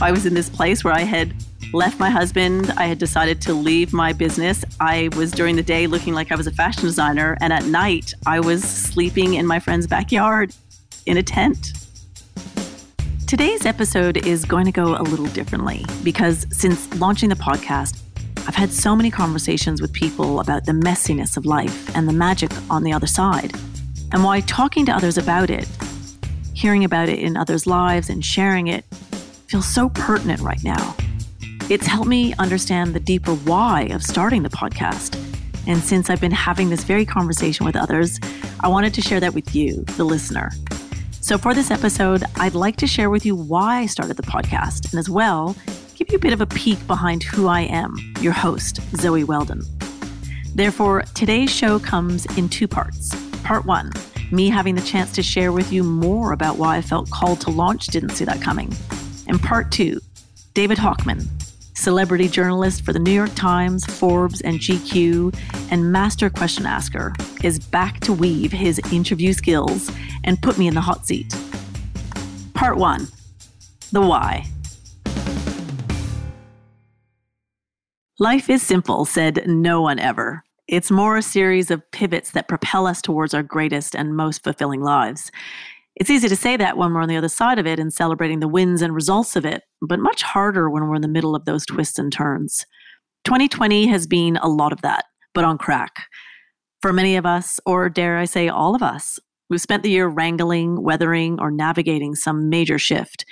I was in this place where I had left my husband. I had decided to leave my business. I was during the day looking like I was a fashion designer, and at night I was sleeping in my friend's backyard in a tent. Today's episode is going to go a little differently because since launching the podcast, I've had so many conversations with people about the messiness of life and the magic on the other side, and why talking to others about it, hearing about it in others' lives, and sharing it feels so pertinent right now. It's helped me understand the deeper why of starting the podcast. And since I've been having this very conversation with others, I wanted to share that with you, the listener. So, for this episode, I'd like to share with you why I started the podcast and as well give you a bit of a peek behind who I am, your host, Zoe Weldon. Therefore, today's show comes in two parts. Part one, me having the chance to share with you more about why I felt called to launch Didn't See That Coming. And part two, David Hochman, celebrity journalist for the New York Times, Forbes, and GQ, and master question asker, is back to weave his interview skills and put me in the hot seat. Part one The Why. Life is simple, said no one ever. It's more a series of pivots that propel us towards our greatest and most fulfilling lives. It's easy to say that when we're on the other side of it and celebrating the wins and results of it, but much harder when we're in the middle of those twists and turns. 2020 has been a lot of that, but on crack. For many of us, or dare I say all of us, we've spent the year wrangling, weathering, or navigating some major shift.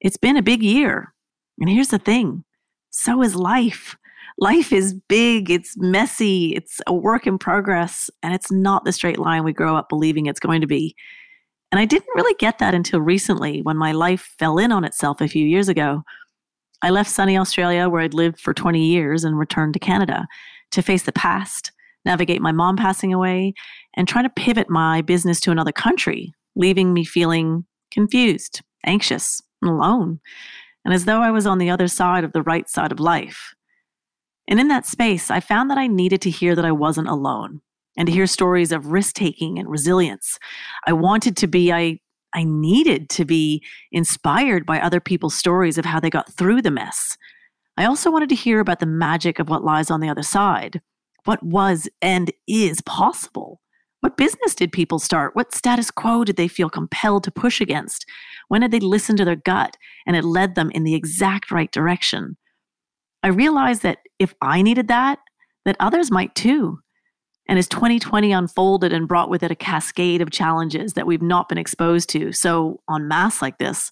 It's been a big year. And here's the thing so is life. Life is big, it's messy, it's a work in progress, and it's not the straight line we grow up believing it's going to be. And I didn't really get that until recently when my life fell in on itself a few years ago. I left sunny Australia, where I'd lived for 20 years, and returned to Canada to face the past, navigate my mom passing away, and try to pivot my business to another country, leaving me feeling confused, anxious, and alone, and as though I was on the other side of the right side of life. And in that space, I found that I needed to hear that I wasn't alone and to hear stories of risk taking and resilience. I wanted to be, I, I needed to be inspired by other people's stories of how they got through the mess. I also wanted to hear about the magic of what lies on the other side. What was and is possible? What business did people start? What status quo did they feel compelled to push against? When did they listen to their gut and it led them in the exact right direction? I realized that if I needed that, that others might too. And as 2020 unfolded and brought with it a cascade of challenges that we've not been exposed to, so en masse like this,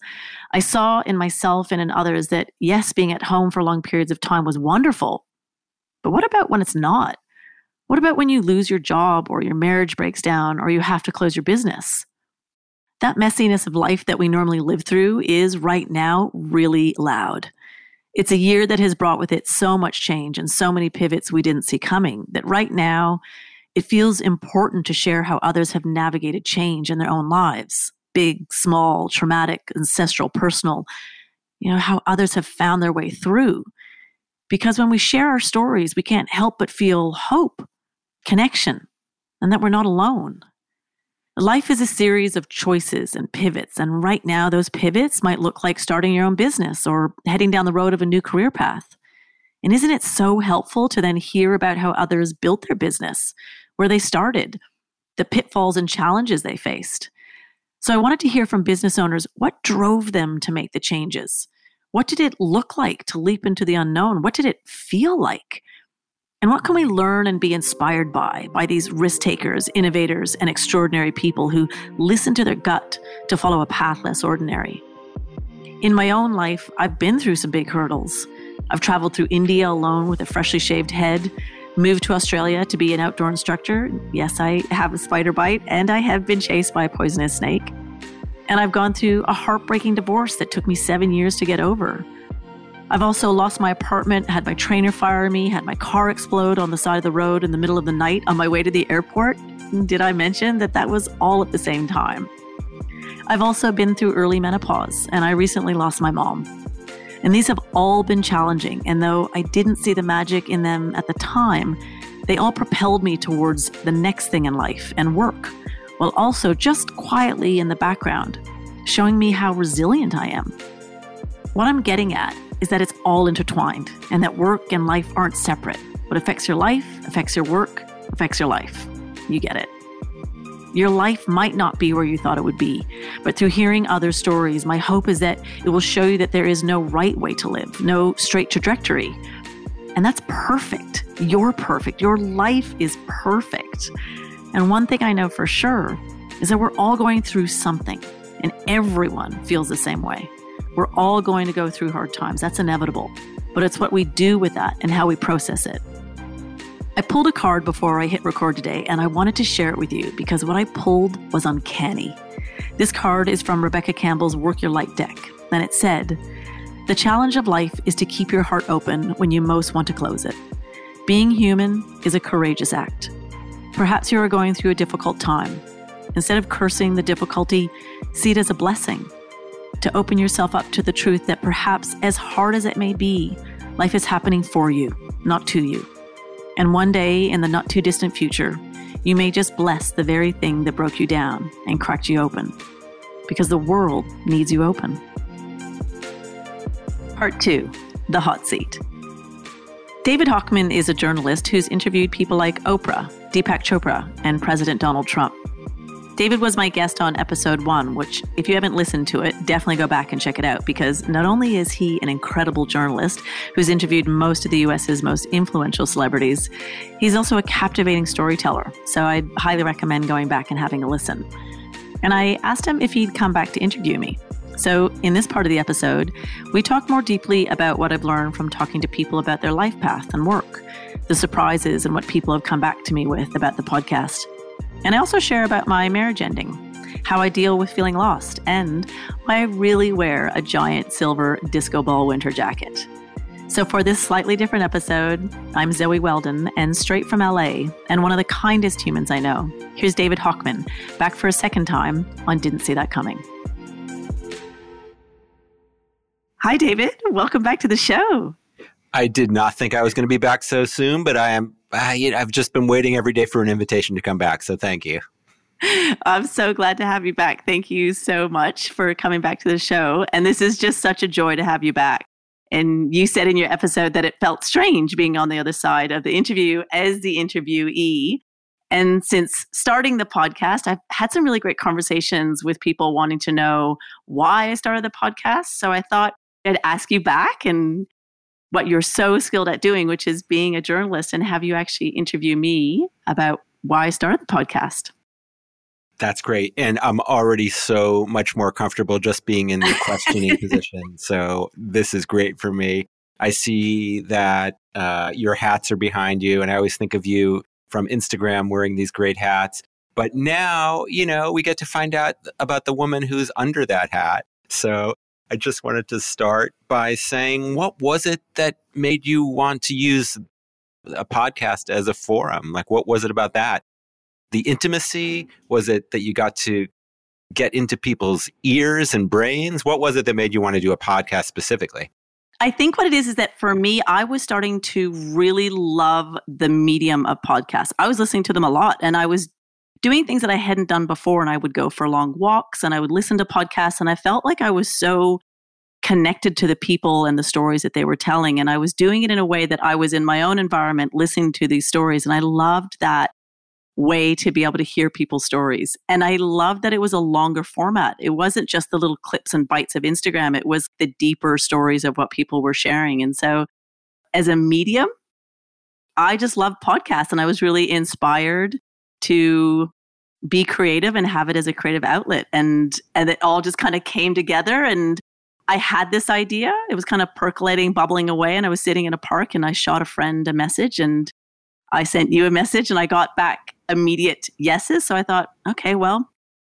I saw in myself and in others that yes, being at home for long periods of time was wonderful. But what about when it's not? What about when you lose your job or your marriage breaks down or you have to close your business? That messiness of life that we normally live through is right now really loud. It's a year that has brought with it so much change and so many pivots we didn't see coming that right now it feels important to share how others have navigated change in their own lives big, small, traumatic, ancestral, personal, you know, how others have found their way through. Because when we share our stories, we can't help but feel hope, connection, and that we're not alone. Life is a series of choices and pivots, and right now, those pivots might look like starting your own business or heading down the road of a new career path. And isn't it so helpful to then hear about how others built their business, where they started, the pitfalls and challenges they faced? So I wanted to hear from business owners what drove them to make the changes? What did it look like to leap into the unknown? What did it feel like? And what can we learn and be inspired by, by these risk takers, innovators, and extraordinary people who listen to their gut to follow a path less ordinary? In my own life, I've been through some big hurdles. I've traveled through India alone with a freshly shaved head, moved to Australia to be an outdoor instructor. Yes, I have a spider bite, and I have been chased by a poisonous snake. And I've gone through a heartbreaking divorce that took me seven years to get over. I've also lost my apartment, had my trainer fire me, had my car explode on the side of the road in the middle of the night on my way to the airport. Did I mention that that was all at the same time? I've also been through early menopause, and I recently lost my mom. And these have all been challenging. And though I didn't see the magic in them at the time, they all propelled me towards the next thing in life and work, while also just quietly in the background, showing me how resilient I am. What I'm getting at is that it's all intertwined and that work and life aren't separate. What affects your life affects your work, affects your life. You get it. Your life might not be where you thought it would be, but through hearing other stories, my hope is that it will show you that there is no right way to live, no straight trajectory. And that's perfect. You're perfect. Your life is perfect. And one thing I know for sure is that we're all going through something, and everyone feels the same way. We're all going to go through hard times. That's inevitable. But it's what we do with that and how we process it. I pulled a card before I hit record today, and I wanted to share it with you because what I pulled was uncanny. This card is from Rebecca Campbell's Work Your Light deck, and it said, The challenge of life is to keep your heart open when you most want to close it. Being human is a courageous act. Perhaps you are going through a difficult time. Instead of cursing the difficulty, see it as a blessing. To open yourself up to the truth that perhaps, as hard as it may be, life is happening for you, not to you. And one day in the not too distant future, you may just bless the very thing that broke you down and cracked you open. Because the world needs you open. Part 2 The Hot Seat. David Hochman is a journalist who's interviewed people like Oprah, Deepak Chopra, and President Donald Trump. David was my guest on episode one, which, if you haven't listened to it, definitely go back and check it out because not only is he an incredible journalist who's interviewed most of the US's most influential celebrities, he's also a captivating storyteller. So I'd highly recommend going back and having a listen. And I asked him if he'd come back to interview me. So, in this part of the episode, we talk more deeply about what I've learned from talking to people about their life path and work, the surprises and what people have come back to me with about the podcast. And I also share about my marriage ending, how I deal with feeling lost, and why I really wear a giant silver disco ball winter jacket. So, for this slightly different episode, I'm Zoe Weldon and straight from LA, and one of the kindest humans I know. Here's David Hochman, back for a second time on Didn't See That Coming. Hi, David. Welcome back to the show. I did not think I was going to be back so soon, but I am. I, I've just been waiting every day for an invitation to come back. So thank you. I'm so glad to have you back. Thank you so much for coming back to the show. And this is just such a joy to have you back. And you said in your episode that it felt strange being on the other side of the interview as the interviewee. And since starting the podcast, I've had some really great conversations with people wanting to know why I started the podcast. So I thought I'd ask you back and what you're so skilled at doing, which is being a journalist, and have you actually interview me about why I started the podcast. That's great. And I'm already so much more comfortable just being in the questioning position. So this is great for me. I see that uh, your hats are behind you, and I always think of you from Instagram wearing these great hats. But now, you know, we get to find out about the woman who's under that hat. So I just wanted to start by saying, what was it that made you want to use a podcast as a forum? Like, what was it about that? The intimacy? Was it that you got to get into people's ears and brains? What was it that made you want to do a podcast specifically? I think what it is is that for me, I was starting to really love the medium of podcasts. I was listening to them a lot and I was doing things that I hadn't done before. And I would go for long walks and I would listen to podcasts. And I felt like I was so connected to the people and the stories that they were telling. And I was doing it in a way that I was in my own environment listening to these stories. And I loved that way to be able to hear people's stories. And I loved that it was a longer format. It wasn't just the little clips and bites of Instagram, it was the deeper stories of what people were sharing. And so, as a medium, I just love podcasts and I was really inspired to be creative and have it as a creative outlet and and it all just kind of came together and I had this idea. It was kind of percolating, bubbling away. And I was sitting in a park and I shot a friend a message and I sent you a message and I got back immediate yeses. So I thought, okay, well,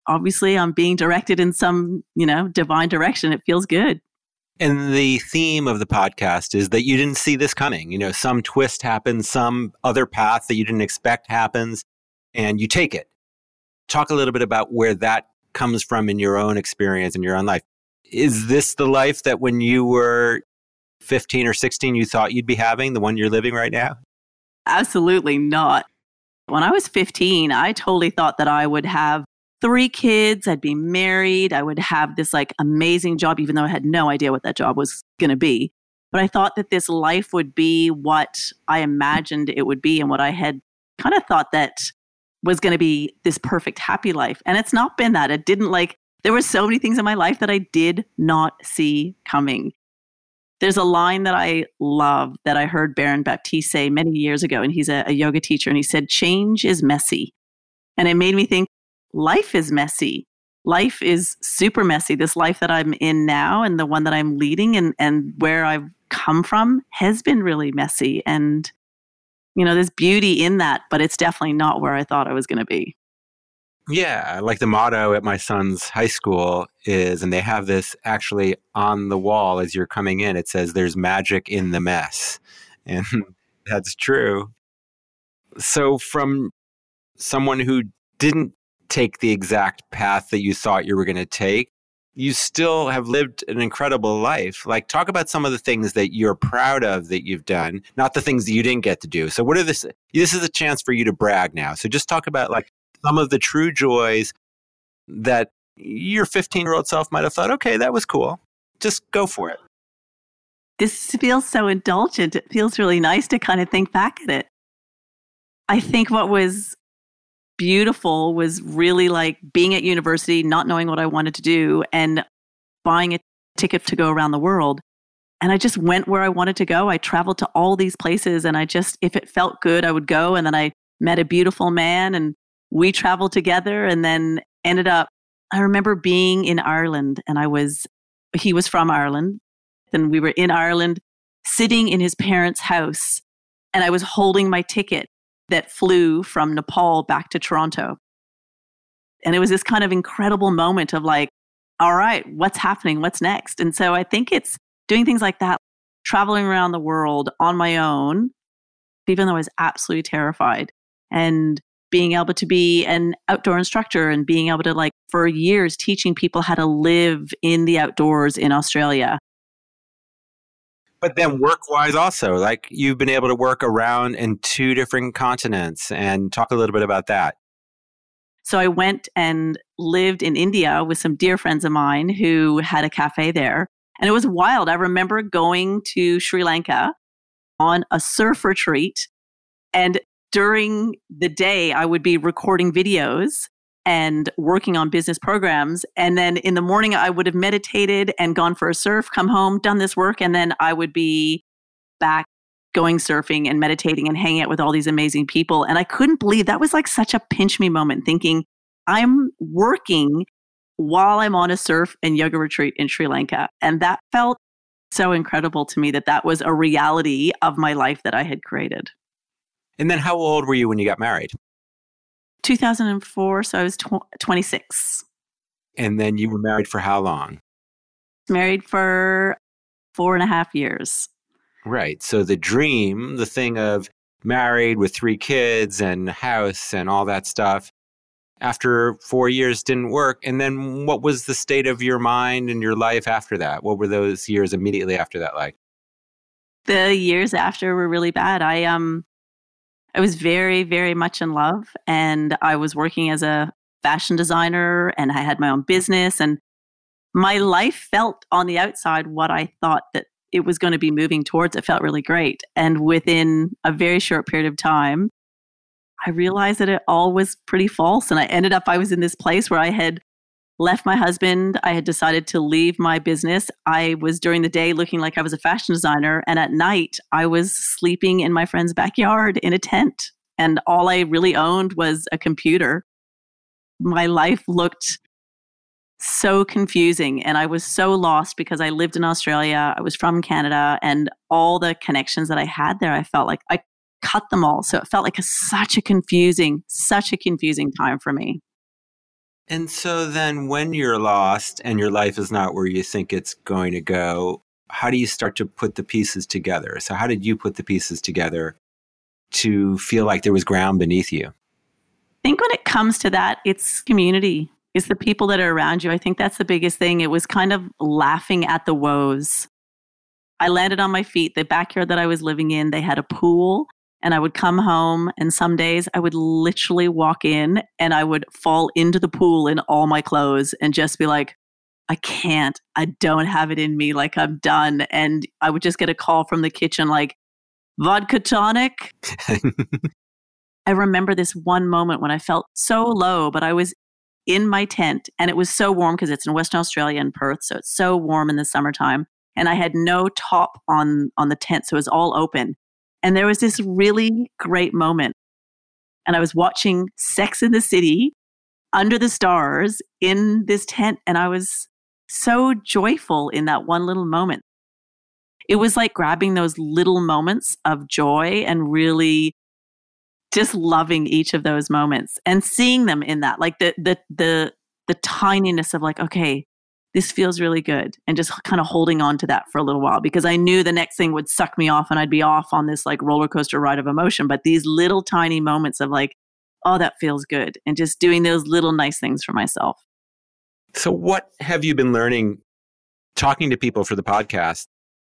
obviously I'm being directed in some, you know, divine direction. It feels good. And the theme of the podcast is that you didn't see this coming. You know, some twist happens, some other path that you didn't expect happens, and you take it. Talk a little bit about where that comes from in your own experience in your own life. Is this the life that when you were 15 or 16 you thought you'd be having, the one you're living right now? Absolutely not. When I was 15, I totally thought that I would have three kids, I'd be married, I would have this like amazing job, even though I had no idea what that job was going to be. But I thought that this life would be what I imagined it would be and what I had kind of thought that was going to be this perfect happy life. And it's not been that. It didn't like, there were so many things in my life that I did not see coming. There's a line that I love that I heard Baron Baptiste say many years ago, and he's a, a yoga teacher, and he said, Change is messy. And it made me think, life is messy. Life is super messy. This life that I'm in now and the one that I'm leading and, and where I've come from has been really messy. And, you know, there's beauty in that, but it's definitely not where I thought I was going to be. Yeah, like the motto at my son's high school is, and they have this actually on the wall as you're coming in. It says, There's magic in the mess. And that's true. So, from someone who didn't take the exact path that you thought you were going to take, you still have lived an incredible life. Like, talk about some of the things that you're proud of that you've done, not the things that you didn't get to do. So, what are this? This is a chance for you to brag now. So, just talk about like some of the true joys that your 15 year old self might have thought, okay, that was cool. Just go for it. This feels so indulgent. It feels really nice to kind of think back at it. I think what was beautiful was really like being at university, not knowing what I wanted to do, and buying a ticket to go around the world. And I just went where I wanted to go. I traveled to all these places, and I just, if it felt good, I would go. And then I met a beautiful man, and we traveled together, and then ended up. I remember being in Ireland, and I was, he was from Ireland, and we were in Ireland sitting in his parents' house, and I was holding my ticket that flew from Nepal back to Toronto. And it was this kind of incredible moment of like, all right, what's happening? What's next? And so I think it's doing things like that, traveling around the world on my own, even though I was absolutely terrified, and being able to be an outdoor instructor and being able to, like, for years, teaching people how to live in the outdoors in Australia but then work wise also like you've been able to work around in two different continents and talk a little bit about that. So i went and lived in india with some dear friends of mine who had a cafe there and it was wild. I remember going to sri lanka on a surf retreat and during the day i would be recording videos and working on business programs. And then in the morning, I would have meditated and gone for a surf, come home, done this work, and then I would be back going surfing and meditating and hanging out with all these amazing people. And I couldn't believe that was like such a pinch me moment thinking, I'm working while I'm on a surf and yoga retreat in Sri Lanka. And that felt so incredible to me that that was a reality of my life that I had created. And then how old were you when you got married? 2004, so I was tw- 26. And then you were married for how long? Married for four and a half years. Right. So the dream, the thing of married with three kids and house and all that stuff, after four years didn't work. And then what was the state of your mind and your life after that? What were those years immediately after that like? The years after were really bad. I um I was very, very much in love. And I was working as a fashion designer and I had my own business. And my life felt on the outside what I thought that it was going to be moving towards. It felt really great. And within a very short period of time, I realized that it all was pretty false. And I ended up, I was in this place where I had left my husband. I had decided to leave my business. I was during the day looking like I was a fashion designer. And at night, I was sleeping in my friend's backyard in a tent. And all I really owned was a computer. My life looked so confusing. And I was so lost because I lived in Australia. I was from Canada. And all the connections that I had there, I felt like I cut them all. So it felt like a, such a confusing, such a confusing time for me. And so then when you're lost and your life is not where you think it's going to go, how do you start to put the pieces together? So how did you put the pieces together to feel like there was ground beneath you? I think when it comes to that, it's community. It's the people that are around you. I think that's the biggest thing. It was kind of laughing at the woes. I landed on my feet. The backyard that I was living in, they had a pool and I would come home and some days I would literally walk in and I would fall into the pool in all my clothes and just be like, I can't. I don't have it in me. Like I'm done. And I would just get a call from the kitchen like, vodka tonic. I remember this one moment when I felt so low, but I was in my tent and it was so warm because it's in Western Australia in Perth. So it's so warm in the summertime. And I had no top on on the tent. So it was all open. And there was this really great moment. And I was watching Sex in the City under the stars in this tent. And I was so joyful in that one little moment. It was like grabbing those little moments of joy and really just loving each of those moments and seeing them in that like the the the the tininess of like okay this feels really good and just kind of holding on to that for a little while because I knew the next thing would suck me off and I'd be off on this like roller coaster ride of emotion. But these little tiny moments of like, oh, that feels good. And just doing those little nice things for myself. So, what have you been learning talking to people for the podcast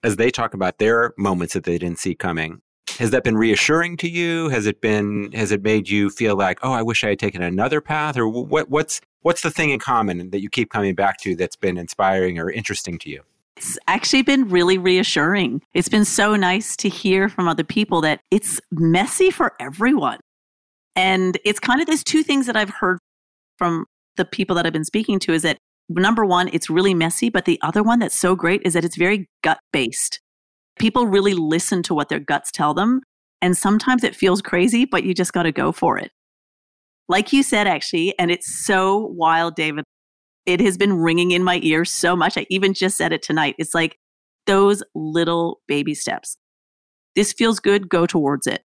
as they talk about their moments that they didn't see coming? Has that been reassuring to you? Has it been, has it made you feel like, oh, I wish I had taken another path? Or what, what's, What's the thing in common that you keep coming back to that's been inspiring or interesting to you? It's actually been really reassuring. It's been so nice to hear from other people that it's messy for everyone. And it's kind of there's two things that I've heard from the people that I've been speaking to is that number one, it's really messy, but the other one that's so great is that it's very gut based. People really listen to what their guts tell them. And sometimes it feels crazy, but you just got to go for it. Like you said, actually, and it's so wild, David. It has been ringing in my ears so much. I even just said it tonight. It's like those little baby steps. This feels good, go towards it.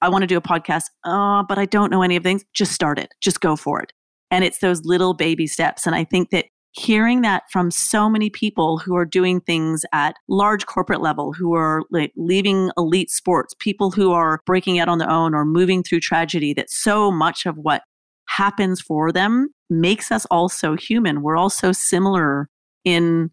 I want to do a podcast, uh, but I don't know any of things. Just start it, just go for it. And it's those little baby steps. And I think that hearing that from so many people who are doing things at large corporate level, who are like leaving elite sports, people who are breaking out on their own or moving through tragedy, that so much of what happens for them makes us all so human. We're all so similar in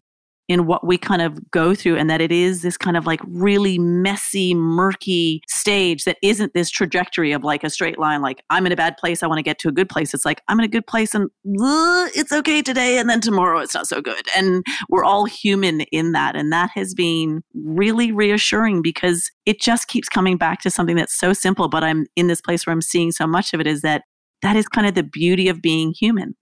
in what we kind of go through and that it is this kind of like really messy murky stage that isn't this trajectory of like a straight line like i'm in a bad place i want to get to a good place. It's like i'm in a good place and uh, it's okay today and then tomorrow it's not so good. And we're all human in that and that has been really reassuring because it just keeps coming back to something that's so simple but i'm in this place where i'm seeing so much of it is that that is kind of the beauty of being human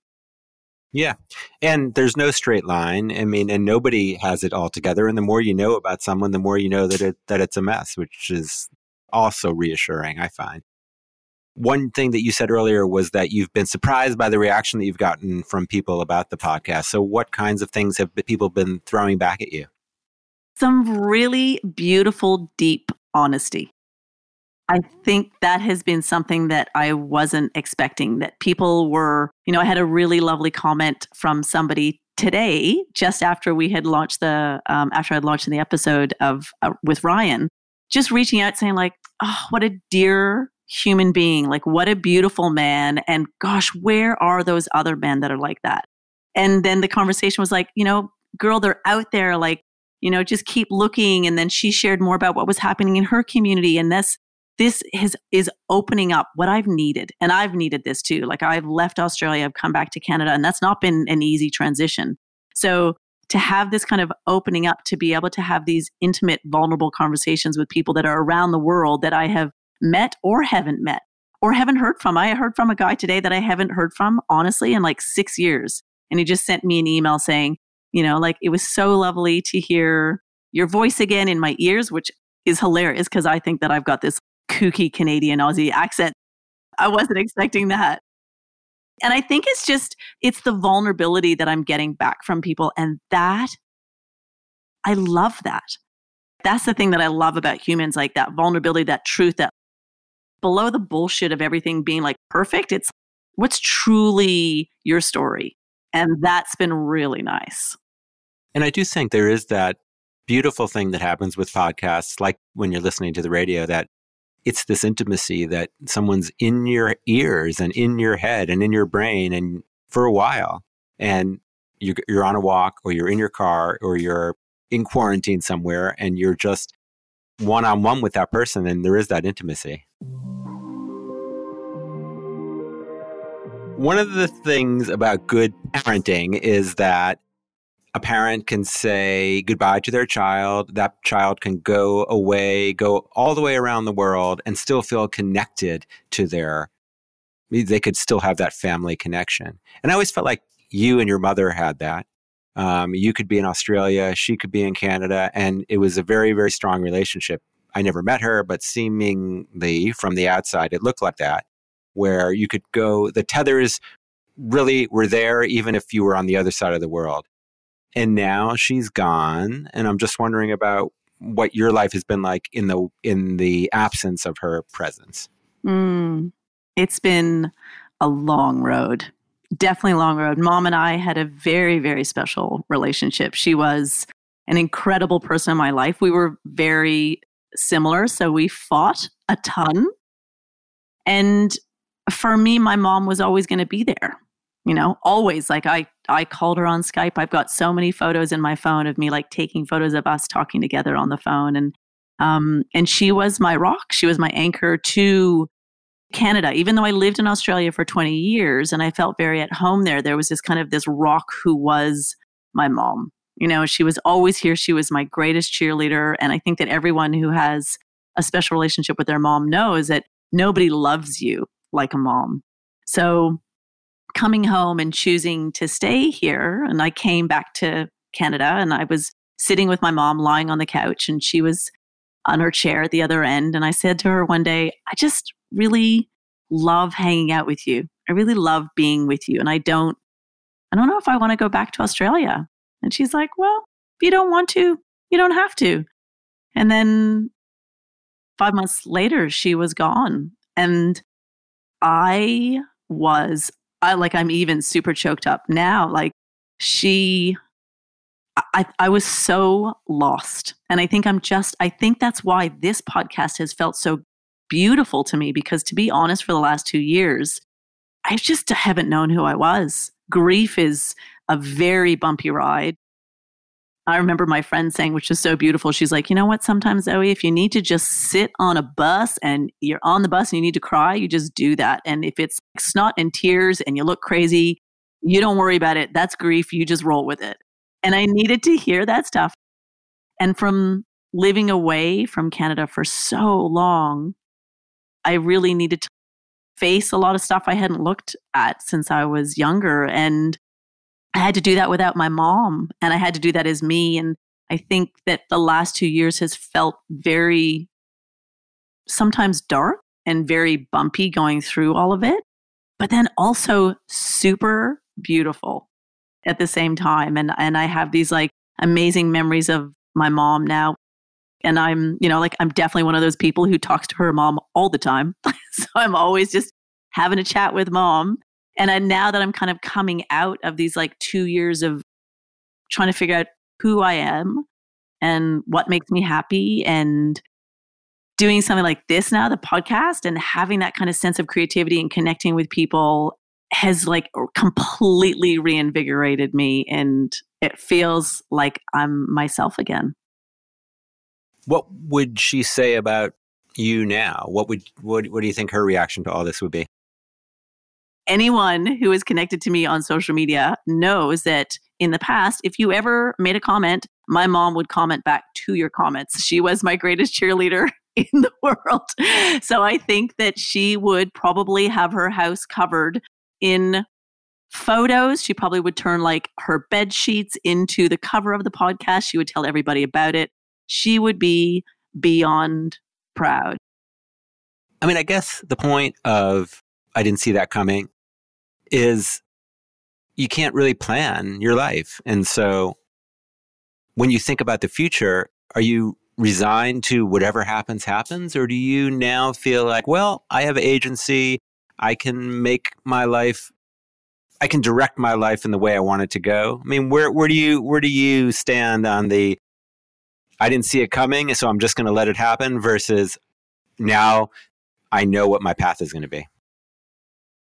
yeah. And there's no straight line. I mean, and nobody has it all together. And the more you know about someone, the more you know that it that it's a mess, which is also reassuring, I find. One thing that you said earlier was that you've been surprised by the reaction that you've gotten from people about the podcast. So what kinds of things have people been throwing back at you? Some really beautiful, deep honesty. I think that has been something that I wasn't expecting. That people were, you know, I had a really lovely comment from somebody today, just after we had launched the, um, after I'd launched in the episode of uh, with Ryan, just reaching out saying like, oh, what a dear human being, like what a beautiful man, and gosh, where are those other men that are like that? And then the conversation was like, you know, girl, they're out there, like you know, just keep looking. And then she shared more about what was happening in her community. And this this is is opening up what I've needed. And I've needed this too. Like I've left Australia, I've come back to Canada, and that's not been an easy transition. So to have this kind of opening up to be able to have these intimate, vulnerable conversations with people that are around the world that I have met or haven't met or haven't heard from. I heard from a guy today that I haven't heard from, honestly, in like six years. And he just sent me an email saying, you know, like it was so lovely to hear your voice again in my ears, which is hilarious because I think that I've got this kooky Canadian Aussie accent. I wasn't expecting that. And I think it's just, it's the vulnerability that I'm getting back from people. And that, I love that. That's the thing that I love about humans like that vulnerability, that truth, that below the bullshit of everything being like perfect, it's what's truly your story. And that's been really nice. And I do think there is that beautiful thing that happens with podcasts, like when you're listening to the radio, that it's this intimacy that someone's in your ears and in your head and in your brain and for a while and you're, you're on a walk or you're in your car or you're in quarantine somewhere and you're just one on one with that person and there is that intimacy. One of the things about good parenting is that a parent can say goodbye to their child. That child can go away, go all the way around the world, and still feel connected to their. They could still have that family connection. And I always felt like you and your mother had that. Um, you could be in Australia, she could be in Canada, and it was a very, very strong relationship. I never met her, but seemingly from the outside, it looked like that where you could go, the tethers really were there even if you were on the other side of the world. And now she's gone. And I'm just wondering about what your life has been like in the in the absence of her presence. Mm, it's been a long road. Definitely a long road. Mom and I had a very, very special relationship. She was an incredible person in my life. We were very similar, so we fought a ton. And for me, my mom was always going to be there. You know, always like I I called her on Skype. I've got so many photos in my phone of me like taking photos of us talking together on the phone and um and she was my rock. She was my anchor to Canada. Even though I lived in Australia for 20 years and I felt very at home there, there was this kind of this rock who was my mom. You know, she was always here. She was my greatest cheerleader and I think that everyone who has a special relationship with their mom knows that nobody loves you like a mom. So coming home and choosing to stay here, and I came back to Canada and I was sitting with my mom lying on the couch and she was on her chair at the other end. And I said to her one day, I just really love hanging out with you. I really love being with you. And I don't, I don't know if I want to go back to Australia. And she's like, Well, if you don't want to, you don't have to. And then five months later, she was gone. And I was, I like, I'm even super choked up now. Like, she, I, I was so lost. And I think I'm just, I think that's why this podcast has felt so beautiful to me because to be honest, for the last two years, I just haven't known who I was. Grief is a very bumpy ride. I remember my friend saying, which is so beautiful. She's like, you know what? Sometimes, Zoe, if you need to just sit on a bus and you're on the bus and you need to cry, you just do that. And if it's snot and tears and you look crazy, you don't worry about it. That's grief. You just roll with it. And I needed to hear that stuff. And from living away from Canada for so long, I really needed to face a lot of stuff I hadn't looked at since I was younger. And I had to do that without my mom and I had to do that as me. And I think that the last two years has felt very sometimes dark and very bumpy going through all of it, but then also super beautiful at the same time. And and I have these like amazing memories of my mom now. And I'm, you know, like I'm definitely one of those people who talks to her mom all the time. so I'm always just having a chat with mom. And I, now that I'm kind of coming out of these like two years of trying to figure out who I am and what makes me happy and doing something like this now, the podcast, and having that kind of sense of creativity and connecting with people has like completely reinvigorated me and it feels like I'm myself again. What would she say about you now? What would what what do you think her reaction to all this would be? Anyone who is connected to me on social media knows that in the past, if you ever made a comment, my mom would comment back to your comments. She was my greatest cheerleader in the world. So I think that she would probably have her house covered in photos. She probably would turn like her bed sheets into the cover of the podcast. She would tell everybody about it. She would be beyond proud. I mean, I guess the point of I didn't see that coming is you can't really plan your life. And so when you think about the future, are you resigned to whatever happens, happens? Or do you now feel like, well, I have agency. I can make my life, I can direct my life in the way I want it to go. I mean, where, where do you, where do you stand on the, I didn't see it coming, so I'm just going to let it happen versus now I know what my path is going to be?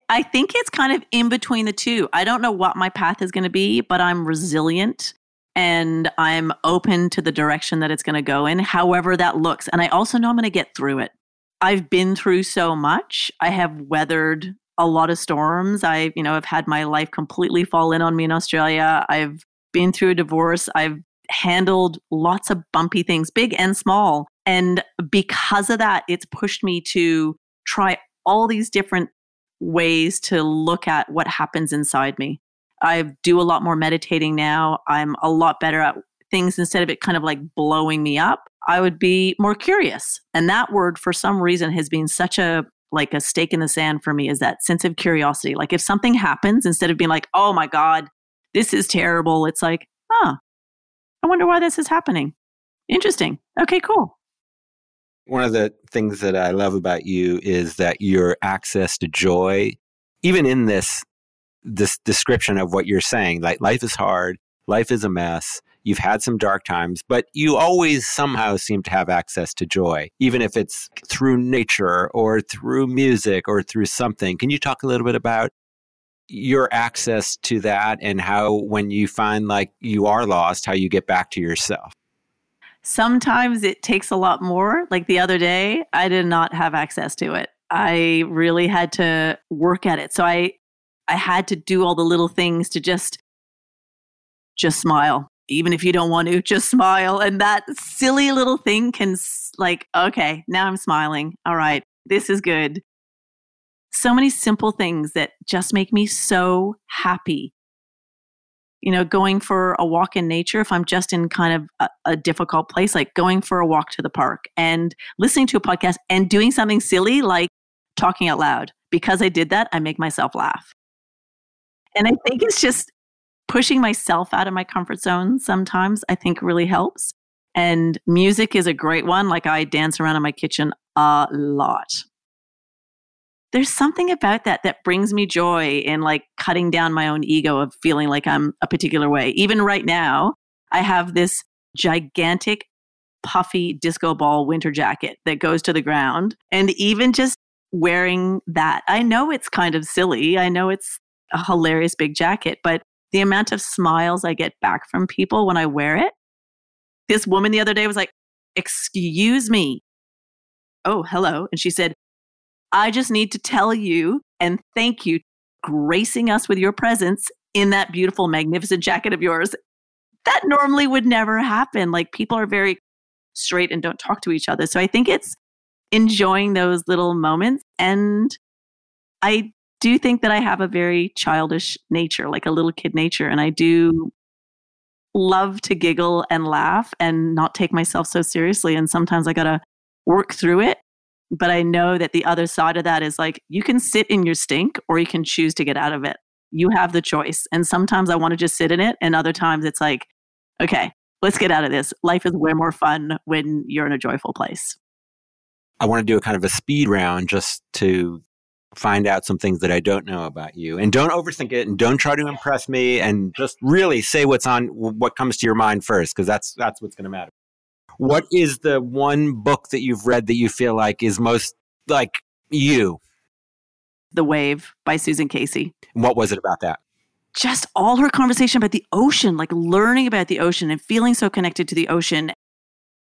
I think it's kind of in between the two. I don't know what my path is going to be, but I'm resilient and I'm open to the direction that it's going to go in, however that looks. And I also know I'm going to get through it. I've been through so much. I have weathered a lot of storms. I, you know, have had my life completely fall in on me in Australia. I've been through a divorce. I've handled lots of bumpy things, big and small. And because of that, it's pushed me to try all these different ways to look at what happens inside me. I do a lot more meditating now. I'm a lot better at things instead of it kind of like blowing me up. I would be more curious. And that word for some reason has been such a like a stake in the sand for me is that sense of curiosity. Like if something happens instead of being like, "Oh my god, this is terrible." It's like, "Huh. I wonder why this is happening." Interesting. Okay, cool. One of the things that I love about you is that your access to joy even in this this description of what you're saying. Like life is hard, life is a mess. You've had some dark times, but you always somehow seem to have access to joy, even if it's through nature or through music or through something. Can you talk a little bit about your access to that and how, when you find like you are lost, how you get back to yourself? Sometimes it takes a lot more. Like the other day, I did not have access to it. I really had to work at it. So I I had to do all the little things to just just smile. Even if you don't want to, just smile. And that silly little thing can like, okay, now I'm smiling. All right, this is good. So many simple things that just make me so happy. You know, going for a walk in nature, if I'm just in kind of a, a difficult place, like going for a walk to the park and listening to a podcast and doing something silly like talking out loud. Because I did that, I make myself laugh. And I think it's just pushing myself out of my comfort zone sometimes, I think really helps. And music is a great one. Like I dance around in my kitchen a lot. There's something about that that brings me joy in like cutting down my own ego of feeling like I'm a particular way. Even right now, I have this gigantic puffy disco ball winter jacket that goes to the ground. And even just wearing that, I know it's kind of silly. I know it's a hilarious big jacket, but the amount of smiles I get back from people when I wear it. This woman the other day was like, Excuse me. Oh, hello. And she said, I just need to tell you and thank you gracing us with your presence in that beautiful, magnificent jacket of yours. That normally would never happen. Like people are very straight and don't talk to each other. So I think it's enjoying those little moments. And I do think that I have a very childish nature, like a little kid nature. And I do love to giggle and laugh and not take myself so seriously. And sometimes I got to work through it. But I know that the other side of that is like you can sit in your stink or you can choose to get out of it. You have the choice. And sometimes I want to just sit in it. And other times it's like, okay, let's get out of this. Life is way more fun when you're in a joyful place. I want to do a kind of a speed round just to find out some things that I don't know about you. And don't overthink it and don't try to impress me and just really say what's on what comes to your mind first because that's that's what's going to matter. What is the one book that you've read that you feel like is most like you? The Wave by Susan Casey. And what was it about that? Just all her conversation about the ocean, like learning about the ocean and feeling so connected to the ocean.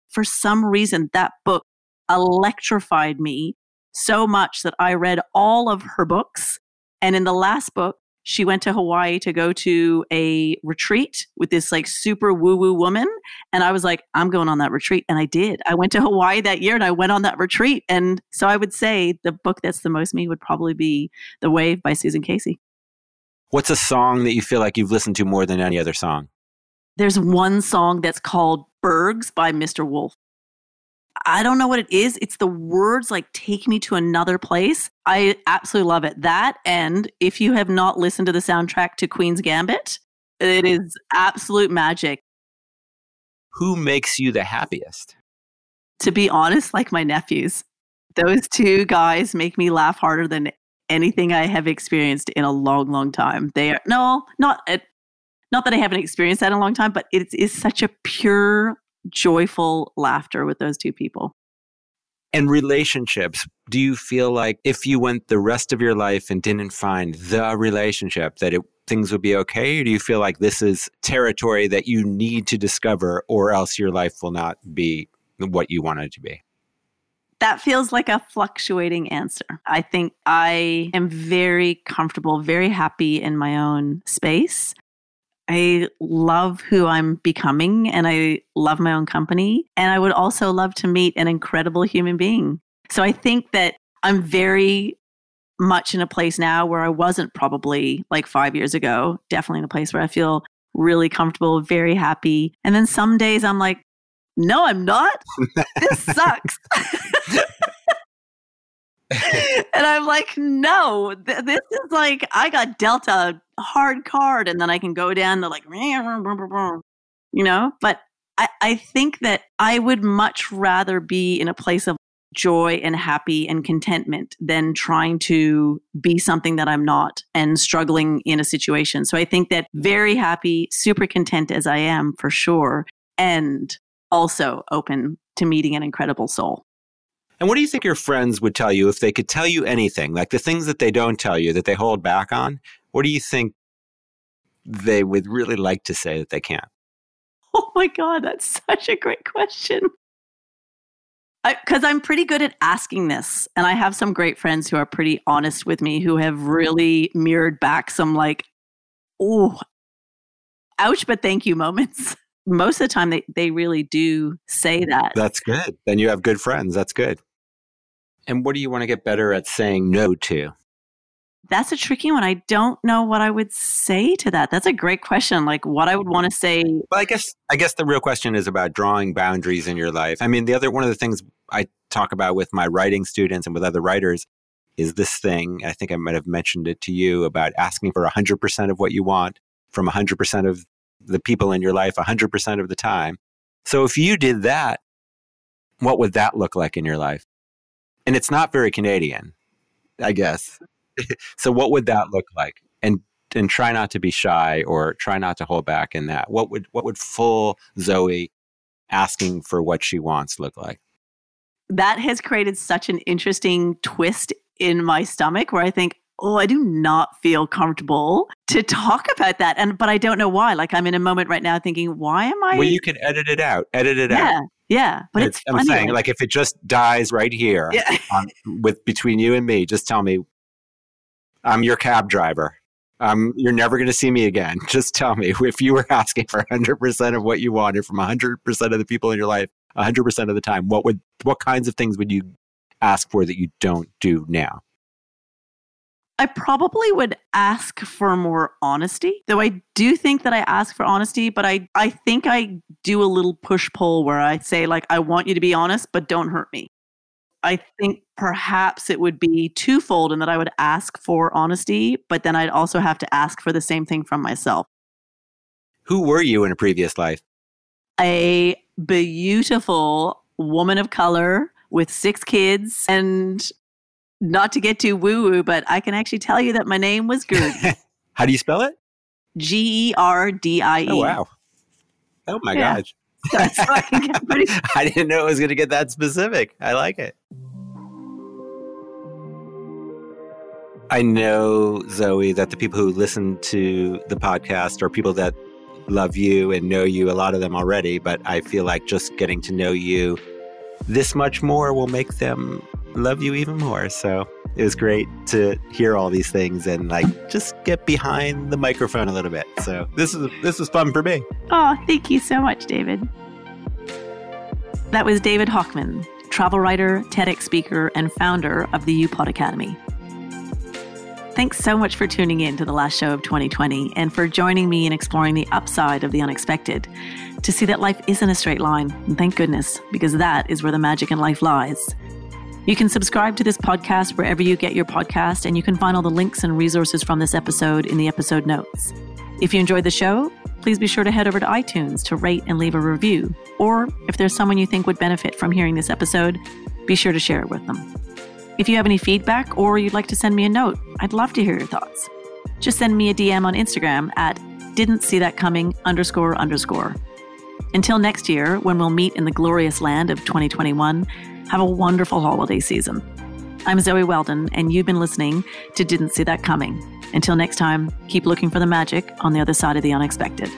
For some reason, that book electrified me so much that I read all of her books. And in the last book, she went to Hawaii to go to a retreat with this like super woo woo woman. And I was like, I'm going on that retreat. And I did. I went to Hawaii that year and I went on that retreat. And so I would say the book that's the most me would probably be The Wave by Susan Casey. What's a song that you feel like you've listened to more than any other song? There's one song that's called Burgs by Mr. Wolf. I don't know what it is. It's the words like take me to another place. I absolutely love it. That and if you have not listened to the soundtrack to Queen's Gambit, it is absolute magic. Who makes you the happiest? To be honest, like my nephews. Those two guys make me laugh harder than anything I have experienced in a long, long time. They are no, not not that I haven't experienced that in a long time, but it is such a pure joyful laughter with those two people. And relationships, do you feel like if you went the rest of your life and didn't find the relationship that it, things would be okay? Or do you feel like this is territory that you need to discover or else your life will not be what you want it to be? That feels like a fluctuating answer. I think I am very comfortable, very happy in my own space. I love who I'm becoming and I love my own company. And I would also love to meet an incredible human being. So I think that I'm very much in a place now where I wasn't probably like five years ago. Definitely in a place where I feel really comfortable, very happy. And then some days I'm like, no, I'm not. this sucks. and I'm like, no, th- this is like, I got dealt a hard card and then I can go down to like, you know, but I, I think that I would much rather be in a place of joy and happy and contentment than trying to be something that I'm not and struggling in a situation. So I think that very happy, super content as I am for sure, and also open to meeting an incredible soul. And what do you think your friends would tell you if they could tell you anything, like the things that they don't tell you that they hold back on? What do you think they would really like to say that they can't? Oh my God, that's such a great question. Because I'm pretty good at asking this. And I have some great friends who are pretty honest with me who have really mirrored back some like, oh, ouch, but thank you moments. most of the time they, they really do say that. That's good. Then you have good friends. That's good. And what do you want to get better at saying no to? That's a tricky one. I don't know what I would say to that. That's a great question. Like what I would want to say. Well, I guess I guess the real question is about drawing boundaries in your life. I mean, the other one of the things I talk about with my writing students and with other writers is this thing. I think I might have mentioned it to you about asking for 100% of what you want from 100% of the people in your life 100% of the time. So if you did that, what would that look like in your life? And it's not very Canadian, I guess. so what would that look like? And and try not to be shy or try not to hold back in that. What would what would full Zoe asking for what she wants look like? That has created such an interesting twist in my stomach where I think, oh, I do not feel comfortable to talk about that. And but I don't know why. Like I'm in a moment right now thinking, why am I Well, you can edit it out. Edit it yeah, out. Yeah. Yeah. But it's, it's I'm saying like if it just dies right here yeah. on, with between you and me, just tell me I'm your cab driver. Um, you're never going to see me again. Just tell me if you were asking for 100% of what you wanted from 100% of the people in your life, 100% of the time, what would what kinds of things would you ask for that you don't do now? I probably would ask for more honesty, though I do think that I ask for honesty, but I, I think I do a little push pull where I say, like, I want you to be honest, but don't hurt me. I think perhaps it would be twofold in that I would ask for honesty, but then I'd also have to ask for the same thing from myself. Who were you in a previous life? A beautiful woman of color with six kids and not to get too woo woo, but I can actually tell you that my name was Gerd. How do you spell it? G E R D I E. Oh, wow. Oh, my yeah. gosh. Pretty- I didn't know it was going to get that specific. I like it. I know, Zoe, that the people who listen to the podcast are people that love you and know you, a lot of them already, but I feel like just getting to know you this much more will make them love you even more. So it was great to hear all these things and like just get behind the microphone a little bit. So this is this was fun for me. Oh, thank you so much, David. That was David Hochman, travel writer, TEDx speaker, and founder of the UPod Academy. Thanks so much for tuning in to the last show of 2020 and for joining me in exploring the upside of the unexpected to see that life isn't a straight line. And thank goodness, because that is where the magic in life lies. You can subscribe to this podcast wherever you get your podcast, and you can find all the links and resources from this episode in the episode notes. If you enjoyed the show, please be sure to head over to iTunes to rate and leave a review. Or if there's someone you think would benefit from hearing this episode, be sure to share it with them. If you have any feedback or you'd like to send me a note, I'd love to hear your thoughts. Just send me a DM on Instagram at didn't see that coming underscore underscore. Until next year, when we'll meet in the glorious land of 2021, have a wonderful holiday season. I'm Zoe Weldon, and you've been listening to Didn't See That Coming. Until next time, keep looking for the magic on the other side of the unexpected.